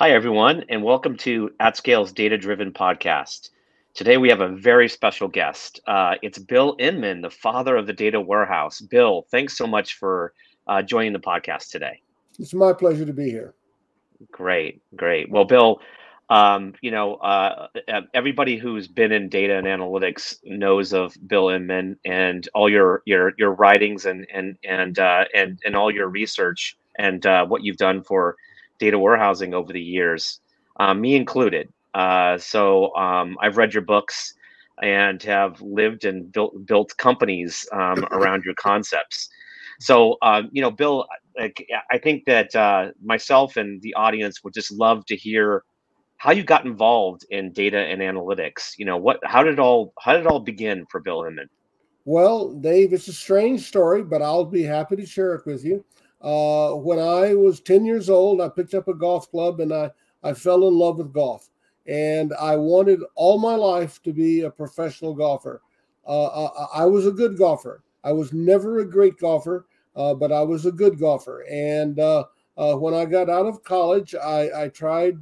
Hi, everyone, and welcome to AtScale's Data Driven Podcast. Today, we have a very special guest. Uh, it's Bill Inmon, the father of the data warehouse. Bill, thanks so much for uh, joining the podcast today. It's my pleasure to be here. Great, great. Well, Bill, um, you know, uh, everybody who's been in data and analytics knows of Bill Inmon and all your your your writings and and and uh, and and all your research and uh, what you've done for data warehousing over the years, um, me included. Uh, so um, I've read your books and have lived and built built companies um, around your concepts. So uh, you know, Bill, I think that uh, myself and the audience would just love to hear how you got involved in data and analytics. You know, what how did it all how did it all begin for Bill Inmon? Well, Dave, it's a strange story, but I'll be happy to share it with you. Uh, when I was 10 years old, I picked up a golf club and I, I fell in love with golf. And I wanted all my life to be a professional golfer. Uh, I, uh, I, was a good golfer. I was never a great golfer, uh, but I was a good golfer. And uh, uh, when I got out of college, I, I tried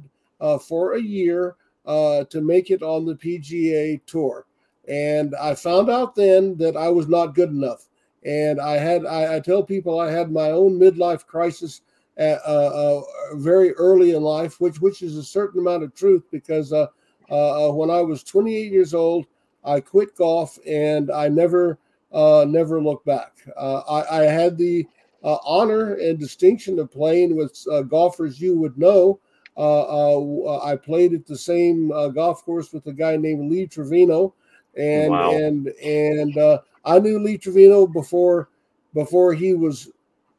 for a year to make it on the PGA Tour. And I found out then that I was not good enough and I had I, I, tell people I had my own midlife crisis at, uh, uh, very early in life, which which is a certain amount of truth because uh, uh, uh when I was 28 years old, I quit golf and I never uh, never looked back. I, I, had the honor and distinction of playing with golfers you would know. I played at the same golf course with a guy named Lee Trevino, and wow. and and I knew Lee Trevino before before he was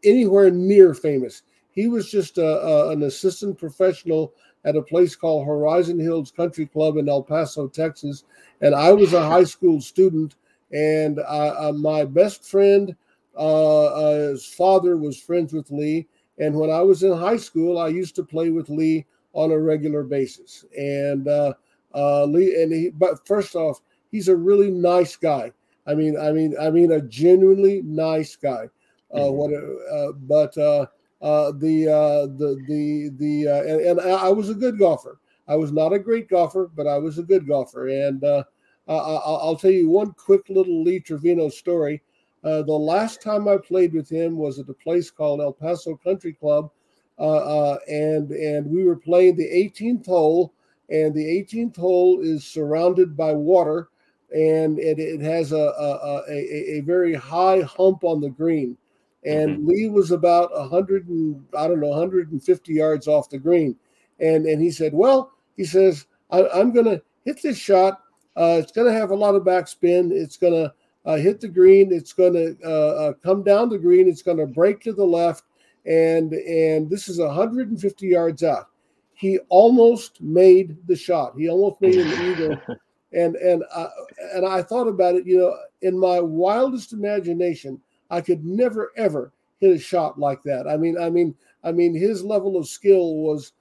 anywhere near famous. He was just a, a, an assistant professional at a place called Horizon Hills Country Club in El Paso, Texas, and I was a high school student. And uh, my best friend, uh, uh, his father was friends with Lee. And when I was in high school, I used to play with Lee on a regular basis. And uh, uh, Lee, and he, but first off, he's a really nice guy. I mean, I mean, I mean, a genuinely nice guy. Uh, mm-hmm. What? Uh, but uh, uh, the uh, the the the uh, and, and, I was a good golfer. I was not a great golfer, but I was a good golfer. And uh, I, will tell you one quick little Lee Trevino story. Uh, the last time I played with him was at a place called El Paso Country Club, uh, uh, and and we were playing the 18th hole, and the 18th hole is surrounded by water, and it, it has a, a, a, a, very high hump on the green. And mm-hmm. Lee was about 100 and I don't know 150 yards off the green, and and he said, "Well, he says I, am going to hit this shot. Uh, it's going to have a lot of backspin. It's going to uh, hit the green. It's going to uh, uh, come down the green. It's going to break to the left, and and this is 150 yards out. He almost made the shot. He almost made an eagle." And and I, and I thought about it. You know, in my wildest imagination, I could never ever hit a shot like that. I mean, I mean, I mean, his level of skill was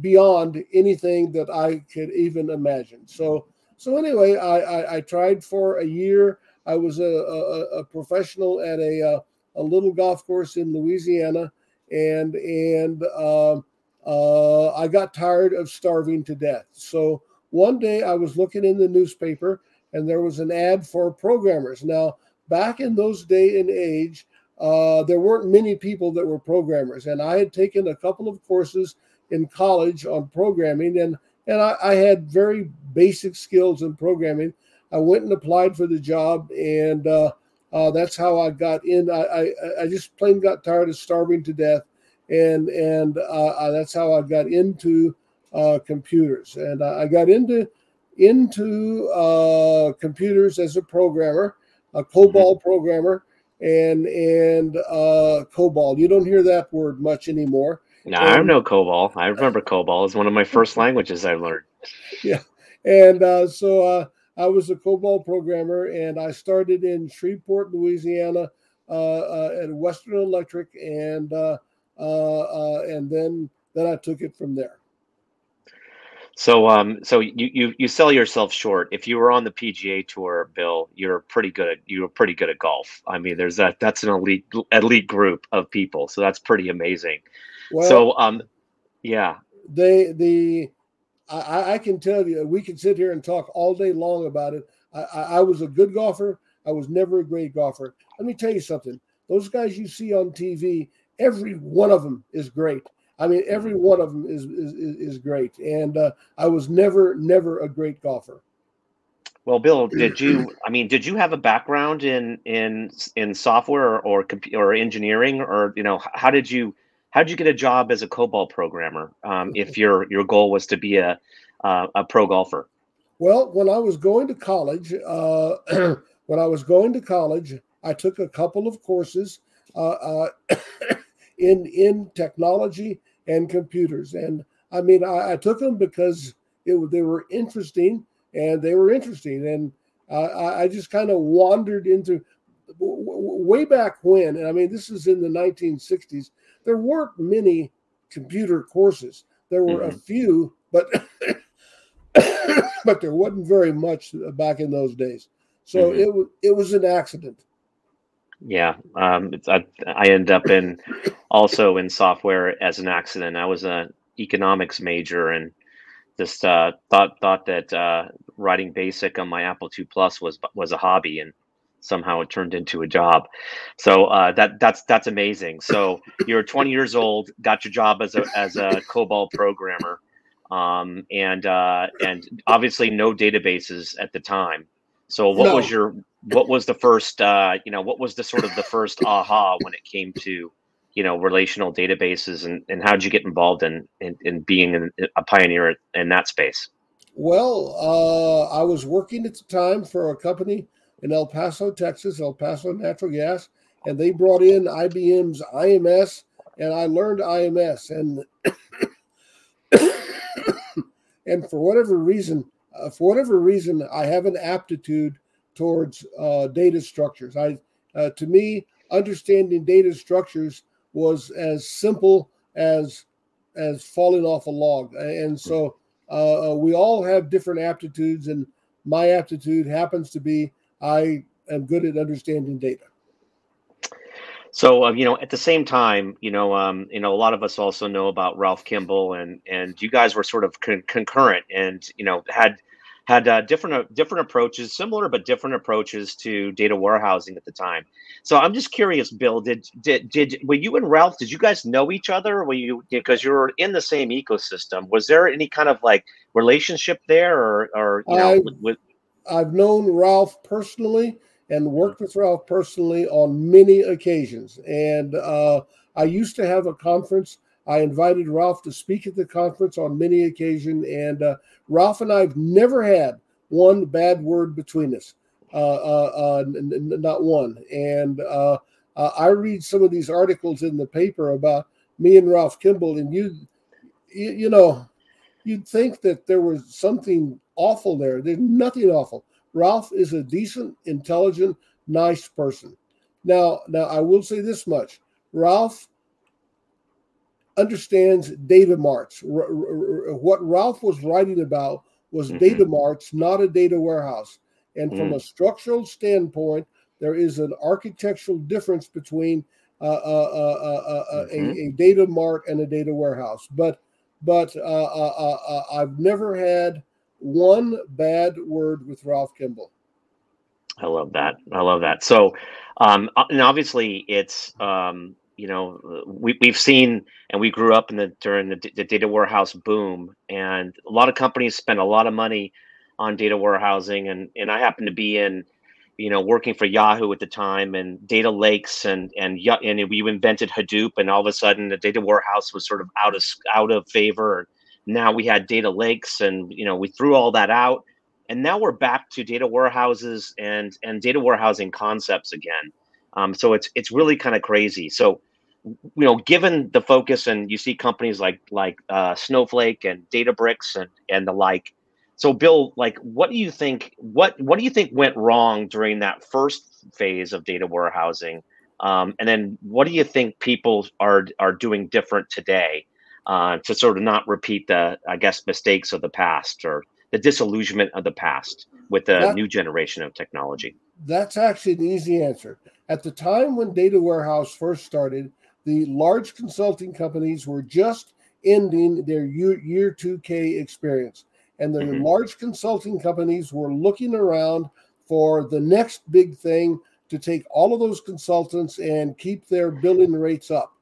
beyond anything that I could even imagine. So so anyway, I I, I tried for a year. I was a, a, a professional at a, a, a little golf course in Louisiana, and and uh, uh, I got tired of starving to death. So one day I was looking in the newspaper and there was an ad for programmers. Now, back in those day and age, uh, there weren't many people that were programmers, and I had taken a couple of courses in college on programming, and and I, I had very basic skills in programming. I went and applied for the job, and uh, uh, that's how I got in. I, I, I just plain got tired of starving to death, and and uh, that's how I got into uh, computers, and I got into into uh, computers as a programmer, a COBOL mm-hmm. programmer, and and uh, COBOL. You don't hear that word much anymore. No, and, I know COBOL. I remember COBOL. It's one of my first languages I learned. Yeah, and uh, so uh, I was a COBOL programmer, and I started in Shreveport, Louisiana, uh, uh, at Western Electric, and uh, uh, uh, and then then I took it from there. So, um, so you, you you sell yourself short. If you were on the PGA Tour, Bill, you're pretty good at you're pretty good at golf. I mean, there's that that's an elite elite group of people, so that's pretty amazing. Well, so, um, yeah. they the I, I, can tell you we can sit here and talk all day long about it. I, I, was a good golfer. I was never a great golfer. Let me tell you something. Those guys you see on TV, every one of them is great. I mean, every one of them is is, is great. And uh, I was never never a great golfer. Well, Bill, did you? I mean, did you have a background in in in software or or, or engineering, or you know, how did you how did you get a job as a COBOL programmer um, if your your goal was to be a uh, a pro golfer? Well, when I was going to college, uh, when I was going to college, I took a couple of courses uh, uh in in technology and computers, and I mean, I, I took them because it, they were interesting and they were interesting. And uh, I just kind of wandered into way back when, and I mean, this is in the 1960s. There weren't many computer courses. There were mm-hmm. a few, but but there wasn't very much back in those days. So mm-hmm. it was it was an accident. Yeah, um, I, I end up in also in software as an accident. I was an economics major and just uh, thought thought that uh, writing BASIC on my Apple II Plus was was a hobby, and somehow it turned into a job. So uh, that that's that's amazing. So you're 20 years old, got your job as a as a COBOL programmer, um, and uh, and obviously no databases at the time. So what no. was your what was the first uh, you know what was the sort of the first aha when it came to you know relational databases and, and how did you get involved in in, in being a pioneer in that space? Well uh, i was working at the time for a company in el paso texas el paso natural gas and they brought in ibm's ims and i learned ims and and for whatever reason uh, for whatever reason i have an aptitude towards uh, data structures i uh, to me understanding data structures was as simple as as falling off a log. And so uh, uh, we all have different aptitudes, and my aptitude happens to be I am good at understanding data. So uh, you know, at the same time, you know, um, you know, a lot of us also know about Ralph Kimball, and and you guys were sort of con- concurrent, and you know, had had uh, different uh, different approaches, similar but different approaches to data warehousing at the time. So I'm just curious, Bill, did did did were you and Ralph? Did you guys know each other? Were you because you were in the same ecosystem? Was there any kind of like relationship there, or or you know? I've, with, I've known Ralph personally and worked with Ralph personally on many occasions, and uh, I used to have a conference I invited Ralph to speak at the conference on many occasions, and uh, Ralph and I have never had one bad word between us, uh, uh, uh n- n- not one. And uh, I read some of these articles in the paper about me and Ralph Kimball, and you, you, you know, you'd think that there was something awful there. There's nothing awful. Ralph is a decent, intelligent, nice person. Now, now I will say this much: Ralph understands data marts. what Ralph was writing about was mm-hmm. data marts, not a data warehouse. And from mm. a structural standpoint, there is an architectural difference between uh, uh, uh, mm-hmm. a, a, data mart and a data warehouse. But but I've never had one bad word with Ralph Kimball. I love that. I love that. So, um, and obviously, it's um, you know we, we've seen and we grew up in the during the, the data warehouse boom and a lot of companies spend a lot of money on data warehousing and and i happen to be in you know working for yahoo at the time and data lakes and and and we invented hadoop and all of a sudden the data warehouse was sort of out of out of favor now we had data lakes and you know we threw all that out and now we're back to data warehouses and and data warehousing concepts again. Um, so it's it's really kind of crazy. So you know, given the focus, and you see companies like like uh, Snowflake and DataBricks and and the like. So, Bill, like, what do you think? What what do you think went wrong during that first phase of data warehousing? Um, and then, what do you think people are are doing different today uh, to sort of not repeat the, I guess, mistakes of the past or the disillusionment of the past with the that, new generation of technology? That's actually an easy answer. At the time when data warehouse first started, the large consulting companies were just ending their year, year 2K experience. And the Mhm. large consulting companies were looking around for the next big thing to take all of those consultants and keep their billing rates up.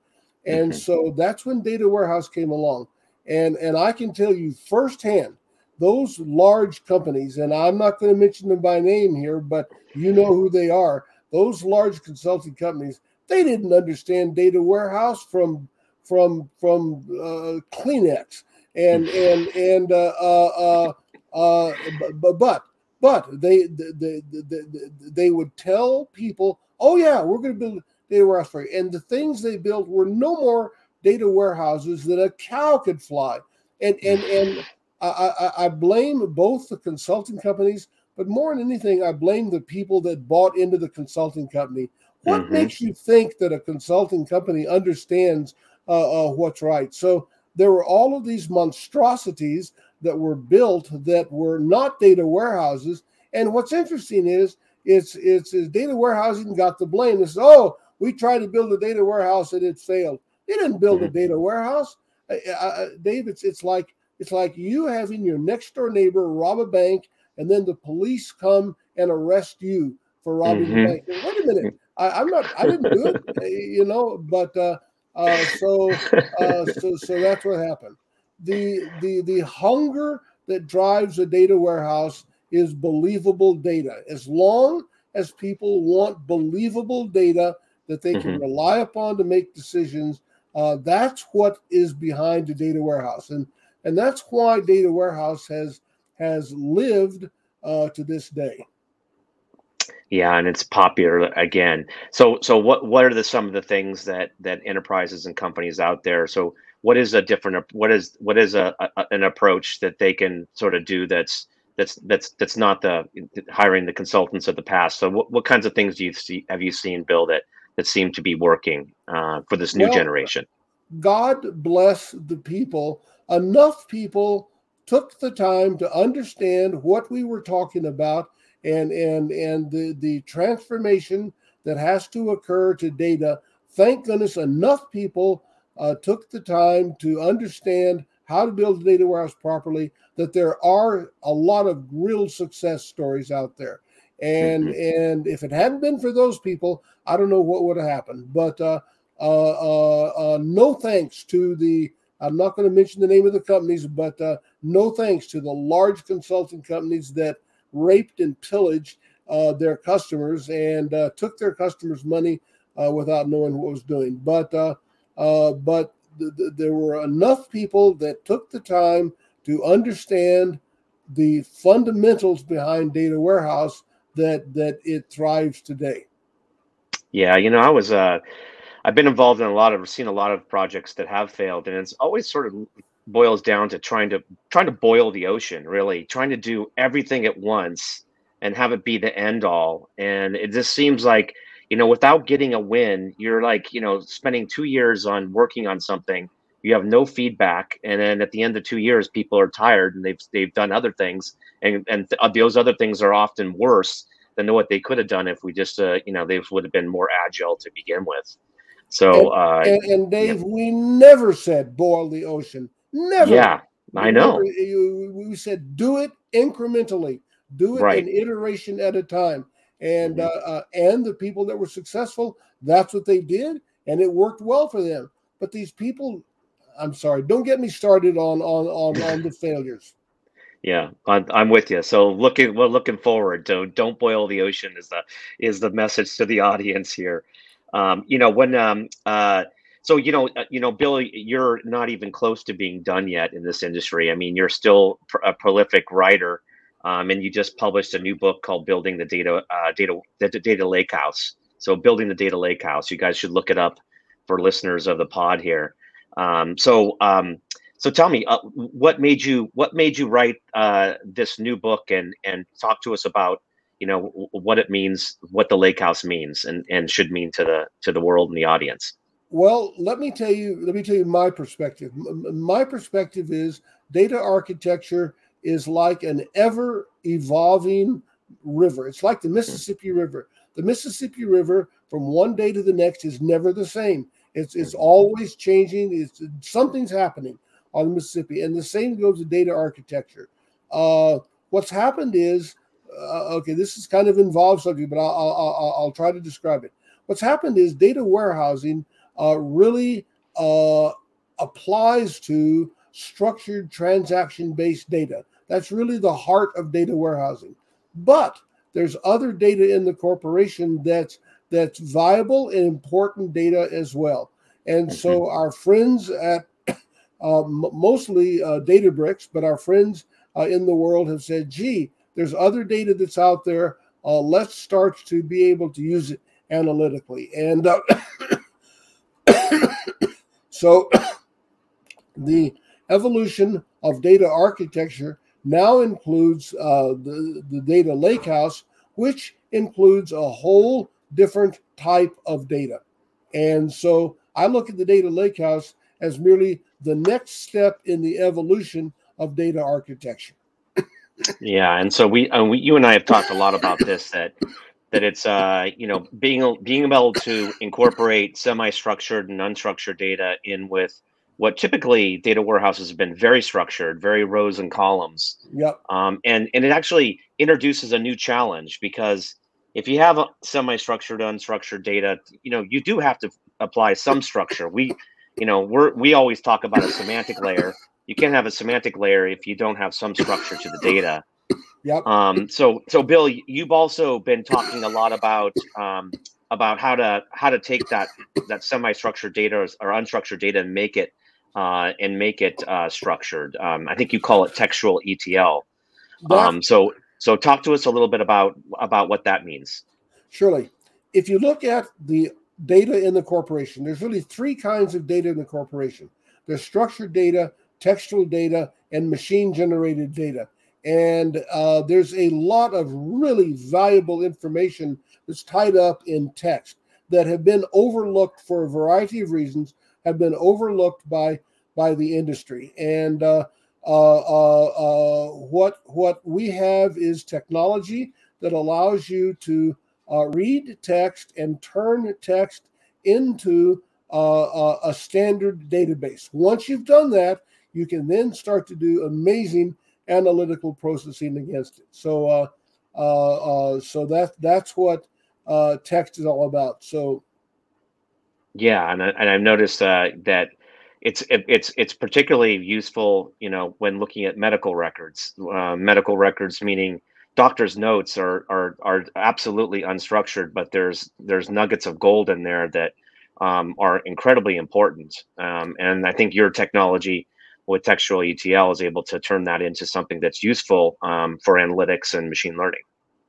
And Mhm. so that's when Data Warehouse came along. And, and I can tell you firsthand, those large companies, and I'm not going to mention them by name here, but you know who they are. Those large consulting companies, they didn't understand data warehouse from from from uh, Kleenex. And and and uh, uh, uh, but but but they they, they they would tell people, oh yeah, we're going to build data warehouse for you, and the things they built were no more data warehouses that a cow could fly, and and and I, I, I blame both the consulting companies, but more than anything, I blame the people that bought into the consulting company. What Mhm. makes you think that a consulting company understands uh, uh, what's right? So there were all of these monstrosities that were built that were not data warehouses. And what's interesting is it's it's, it's data warehousing got the blame. It's oh we tried to build a data warehouse and it failed. They didn't build a Mhm. data warehouse, I- Dave. It's it's like it's like you having your next door neighbor rob a bank and then the police come and arrest you for robbing Mhm. the bank. Wait a minute, I, I'm not. I didn't do it, uh, you know. But uh, uh, so uh, so so that's what happened. The the the hunger that drives a data warehouse is believable data. As long as people want believable data that they can Mhm. rely upon to make decisions, uh, that's what is behind the data warehouse, and and that's why data warehouse has has lived uh, to this day. Yeah, and it's popular again. So, so what what are the some of the things that that enterprises and companies out there? So, what is a different what is what is a, a an approach that they can sort of do that's that's that's that's not the hiring the consultants of the past. So, what, what kinds of things do you see have you seen, Bill, that that seem to be working uh, for this new Well, generation? God bless the people. Enough people took the time to understand what we were talking about and and and the the transformation that has to occur to data. Thank goodness enough people uh, took the time to understand how to build a data warehouse properly. That there are a lot of real success stories out there, and and if it hadn't been for those people, I don't know what would have happened. But uh, uh, uh, uh, no thanks to the. I'm not going to mention the name of the companies, but uh, no thanks to the large consulting companies that raped and pillaged uh, their customers and uh, took their customers' money uh, without knowing what was doing. But uh, uh, but th- th- there were enough people that took the time to understand the fundamentals behind data warehouse that that it thrives today. Yeah, you know, I was uh I've been involved in a lot of seen a lot of projects that have failed and it's always sort of boils down to trying to trying to boil the ocean, really, trying to do everything at once and have it be the end all. And it just seems like, you know, without getting a win, you're like, you know, spending 2 years on working on something, you have no feedback and then at the end of 2 years people are tired and they've they've done other things and and th- those other things are often worse than what they could have done if we just uh, you know they would have been more agile to begin with so uh And, and Dave, we never said boil the ocean. Never. yeah i know never- we said do it incrementally, do it Right. an iteration at a time. And Mhm. uh, uh, and the people that were successful, that's what they did, and it worked well for them. But these people, I'm sorry, don't get me started on on on, on the failures. yeah I'm, I'm with you so looking we're looking forward to don't boil the ocean is the is the message to the audience here um you know when um uh so you know uh, you know bill you're not even close to being done yet in this industry. I mean you're still a prolific writer um, and you just published a new book called building the data uh, data the data lake house. So building the data lake house. You guys should look it up for listeners of the pod here. Um, so um, so tell me uh, what made you what made you write uh, this new book and and talk to us about you know what it means what the lake house means and and should mean to the to the world and the audience Well, let me tell you. Let me tell you my perspective. My perspective is data architecture is like an ever evolving river. It's like the Mississippi River. The Mississippi River, from one day to the next, is never the same. It's it's always changing. It's something's happening. on the Mississippi. And the same goes to data architecture. Uh, what's happened is, uh, okay, this is kind of involved subject, but I'll, I'll, I'll, try to describe it. What's happened is data warehousing uh, really uh, applies to structured transaction based data. That's really the heart of data warehousing. But there's other data in the corporation that's that's viable and important data as well. And so our friends at uh, mostly uh, Databricks, but our friends uh, in the world have said, gee, there's other data that's out there. Uh, let's start to be able to use it analytically. And uh, so the evolution of data architecture now includes uh, the, the data lakehouse, which includes a whole different type of data. And so I look at the data lakehouse as merely the next step in the evolution of data architecture. yeah, and so we, uh, we, you and I have talked a lot about this that that it's uh you know being being able to incorporate semi-structured and unstructured data in with what typically data warehouses have been very structured, very rows and columns. Yep. Um, and and it actually introduces a new challenge because if you have semi-structured, unstructured data, you know you do have to apply some structure. We, you know, we're we always talk about a semantic layer. You can't have a semantic layer if you don't have some structure to the data. Yep. Um, so so Bill, you've also been talking a lot about um, about how to how to take that that semi-structured data or unstructured data and make it uh, and make it uh, structured. Um, I think you call it textual ETL. Um, so, so talk to us a little bit about about what that means. Surely, if you look at the data in the corporation, there's really three kinds of data in the corporation. There's structured data, textual data, and machine-generated data. And uh, there's a lot of really valuable information that's tied up in text that have been overlooked for a variety of reasons have been overlooked by by the industry. And uh, uh, uh, uh, what what we have is technology that allows you to uh, read text and turn text into a standard database. Once you've done that, you can then start to do amazing analytical processing against it. So, so that that's what text is all about. So yeah, and I, and I've noticed uh, that it's it's it's particularly useful, you know, when looking at medical records. Uh, medical records meaning doctors' notes are are are absolutely unstructured, but there's there's nuggets of gold in there that um, are incredibly important. Um, and I think your technology with textual ETL is able to turn that into something that's useful um, for analytics and machine learning.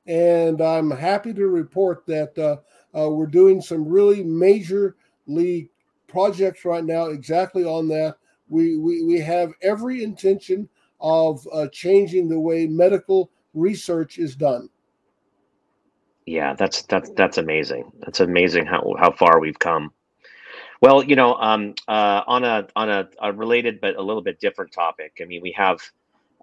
And I'm happy to report that uh, uh, we're doing some really major league projects right now exactly on that. We, we, we have every intention of uh, changing the way medical research is done. Yeah, that's that's that's amazing. That's amazing how how far we've come. Well, you know, um, uh, on a on a, a, related but a little bit different topic. I mean, we have,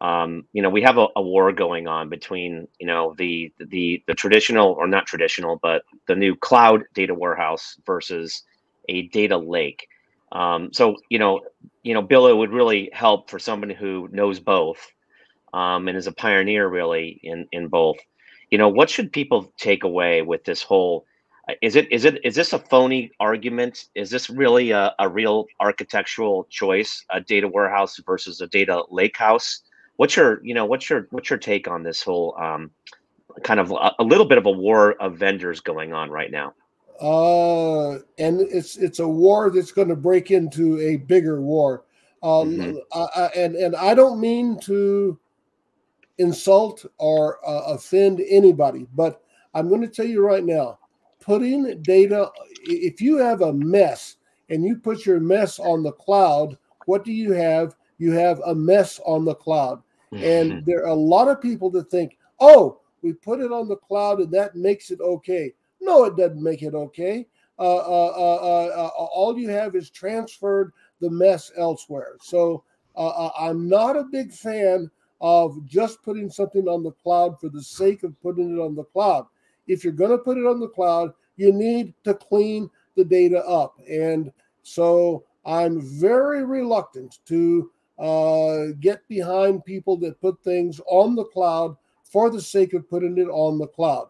um, you know, we have a, a, war going on between you know the the the traditional or not traditional, but the new cloud data warehouse versus a data lake. Um, so you know, you know, Bill, it would really help for somebody who knows both um, and is a pioneer really in in both. You know, what should people take away with this whole? Uh, is it is it is this a phony argument? Is this really a, a real architectural choice? A data warehouse versus a data lake house? What's your you know what's your what's your take on this whole um, kind of a, a little bit of a war of vendors going on right now? uh, and it's it's a war that's going to break into a bigger war. Um, mm-hmm. I, and and I don't mean to insult or uh, offend anybody, but I'm going to tell you right now, putting data. If you have a mess and you put your mess on the cloud, what do you have? You have a mess on the cloud, mm-hmm. and there are a lot of people that think, oh, we put it on the cloud and that makes it okay. No, it doesn't make it okay. Uh, uh, uh, uh all you have is transferred the mess elsewhere. So I'm not a big fan of just putting something on the cloud for the sake of putting it on the cloud. If you're going to put it on the cloud, you need to clean the data up. And so I'm very reluctant to uh, get behind people that put things on the cloud for the sake of putting it on the cloud.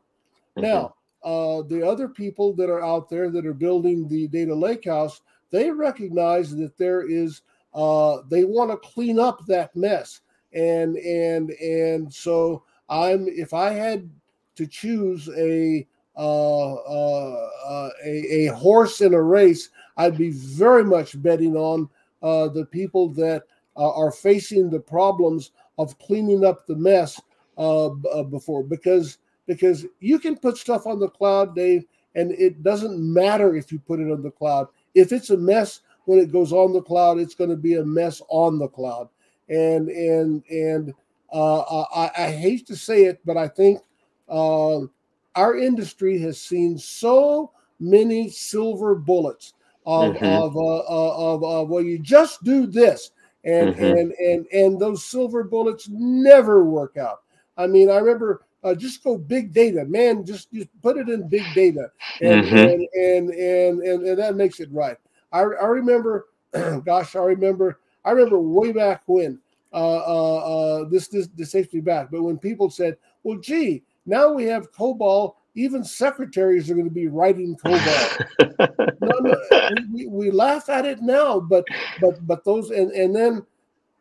Mm-hmm. Now, uh, the other people that are out there that are building the data lakehouse, they recognize that there is uh, they want to clean up that mess, and and and so I'm if I had to choose a uh, uh, uh, a, a, horse in a race, I'd be very much betting on uh, the people that uh, are facing the problems of cleaning up the mess uh, before, because because you can put stuff on the cloud, Dave, and it doesn't matter if you put it on the cloud. If it's a mess when it goes on the cloud, it's going to be a mess on the cloud. And and and I, I, hate to say it, but I think our industry has seen so many silver bullets of mm-hmm. of, uh, uh, of, of well you just do this and mm-hmm. and and and those silver bullets never work out i mean i remember uh, just go big data man just just put it in big data and mm-hmm. and, and, and and and that makes it right i, I remember gosh i remember i remember way back when uh, uh, uh, this this this takes me back but when people said well gee now we have COBOL. Even secretaries are going to be writing COBOL. no, no, we, we laugh at it now, but but but those and and then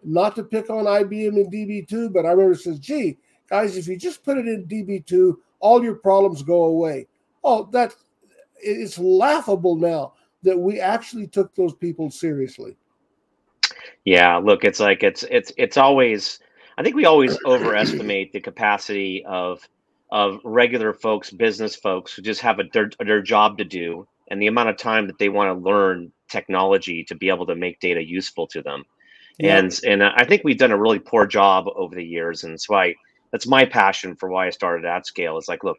not to pick on IBM and DB2, but I remember it says, "Gee, guys, if you just put it in DB2, all your problems go away." Oh, that it's laughable now that we actually took those people seriously. Yeah, look, it's like it's it's it's always. I think we always overestimate the capacity of of regular folks, business folks who just have a their, their job to do and the amount of time that they want to learn technology to be able to make data useful to them. Yeah. And and I think we've done a really poor job over the years. And so I that's my passion for why I started AtScale. It's like, look,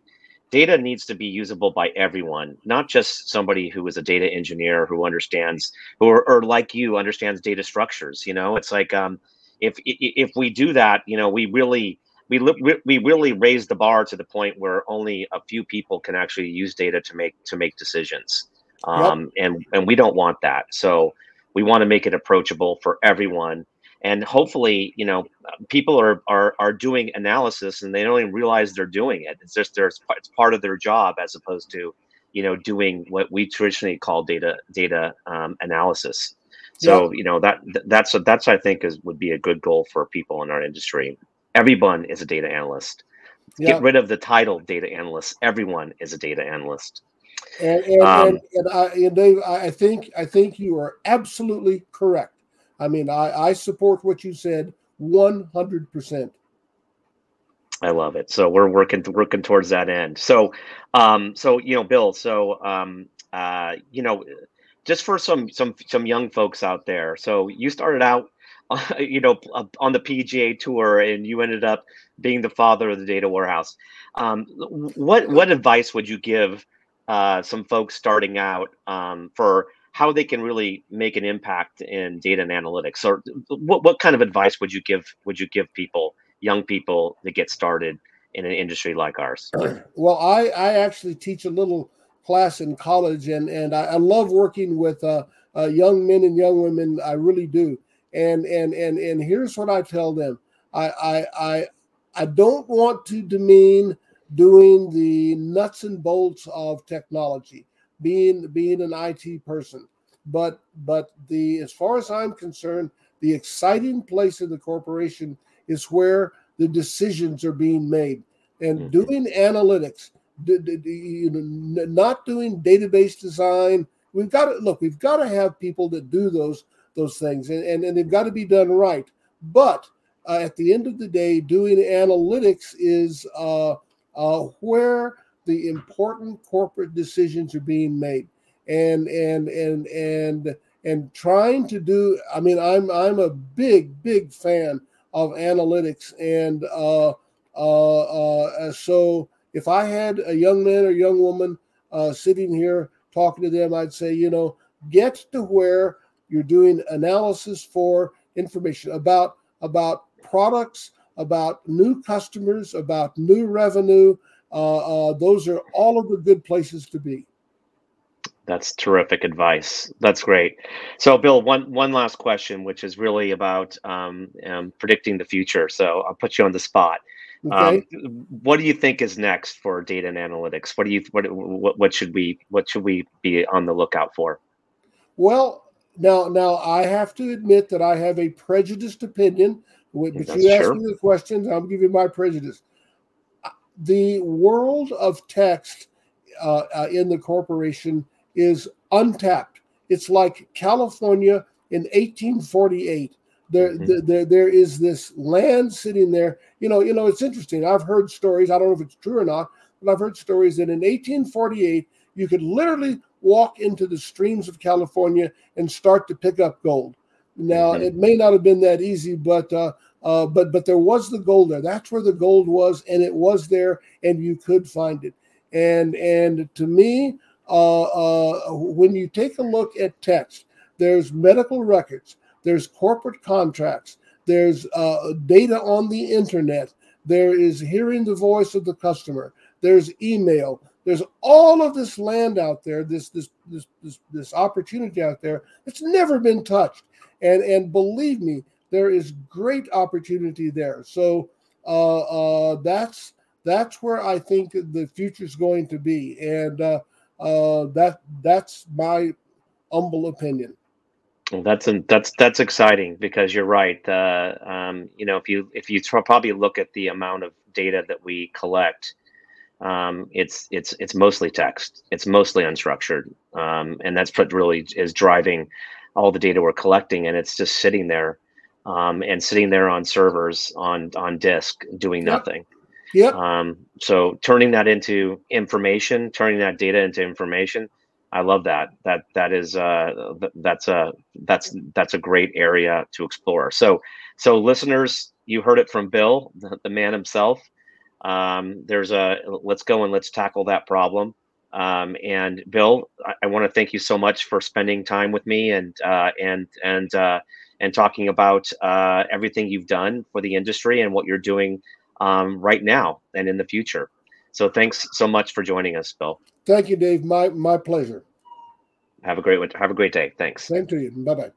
data needs to be usable by everyone, not just somebody who is a data engineer who understands or, or like you understands data structures. You know, it's like um, if if we do that, you know, we really we we really raised the bar to the point where only a few people can actually use data to make to make decisions, um, yep. and and we don't want that. So we want to make it approachable for everyone, and hopefully, you know, people are are are doing analysis and they don't even realize they're doing it. It's just there's it's part of their job as opposed to, you know, doing what we traditionally call data data um, analysis. So yep. you know that that's that's I think is would be a good goal for people in our industry everyone is a data analyst. Yeah. Get rid of the title data analyst. Everyone is a data analyst. And and, um, and, and, I, and Dave, I think I think you are absolutely correct. I mean, I, I support what you said one hundred percent. I love it. So we're working working towards that end. So, um, so you know, Bill. So, um, uh, you know, just for some some some young folks out there. So you started out you know, on the PGA tour, and you ended up being the father of the data warehouse. Um, what what advice would you give uh, some folks starting out um, for how they can really make an impact in data and analytics? Or what what kind of advice would you give would you give people, young people, to get started in an industry like ours? Well, I I actually teach a little class in college, and and I, I love working with uh, uh, young men and young women. I really do and and and and here's what I tell them. I I I, I don't want to demean doing the nuts and bolts of technology, being being an IT person. But but the as far as I'm concerned, the exciting place in the corporation is where the decisions are being made and mm-hmm. doing analytics you know, not doing database design we've got to look we've got to have people that do those those things, and, and, and they've got to be done right. But uh, at the end of the day, doing analytics is uh, uh, where the important corporate decisions are being made, and and and and and trying to do. I mean, I'm I'm a big big fan of analytics, and uh, uh, uh, so if I had a young man or young woman sitting here talking to them, I'd say, you know, get to where you're doing analysis for information about about products, about new customers, about new revenue. Uh, uh, those are all of the good places to be. That's terrific advice. That's great. So, Bill, one one last question, which is really about um, um, predicting the future. So, I'll put you on the spot. Okay. Um, what do you think is next for data and analytics? What do you what, what what should we what should we be on the lookout for? Well, now now I have to admit that I have a prejudiced opinion. But That's you asked me the questions, give you my prejudice. Uh, the world of text uh, uh, in the corporation is untapped. It's like California in 1848. There, mm-hmm. there, there is this land sitting there. You know, you know, it's interesting. I've heard stories. I don't know if it's true or not, but I've heard stories that in 1848 you could literally walk into the streams of California and start to pick up gold. Now, mm-hmm. it may not have been that easy, but uh, uh, but but there was the gold there. That's where the gold was, and it was there, and you could find it. And and to me, uh, uh, when you take a look at text, there's medical records, there's corporate contracts, there's uh, data on the internet, there is hearing the voice of the customer, there's email, there's all of this land out there, this this this this, this opportunity out there that's never been touched. And and believe me, there is great opportunity there. So uh, uh, that's that's where I think the future is going to be, and uh, uh, that that's my humble opinion. Well, that's that's that's exciting because you're right. Uh, um, you know, if you if you probably look at the amount of data that we collect, um, it's it's it's mostly text. It's mostly unstructured, um, and that's what really is driving all the data we're collecting, and it's just sitting there, um, and sitting there on servers on on disk doing yep. nothing. Yep. Um, so turning that into information, turning that data into information, I love that. That that is uh, that's a that's that's a great area to explore. So so listeners, you heard it from Bill, the, the man himself. Um, there's a let's go and let's tackle that problem. Um, and Bill, I, I want to thank you so much for spending time with me and uh, and and uh, and talking about uh, everything you've done for the industry and what you're doing um, right now and in the future. So thanks so much for joining us, Bill. Thank you, Dave. My my pleasure. Have a great have a great day. Thanks. Same to you. Bye bye.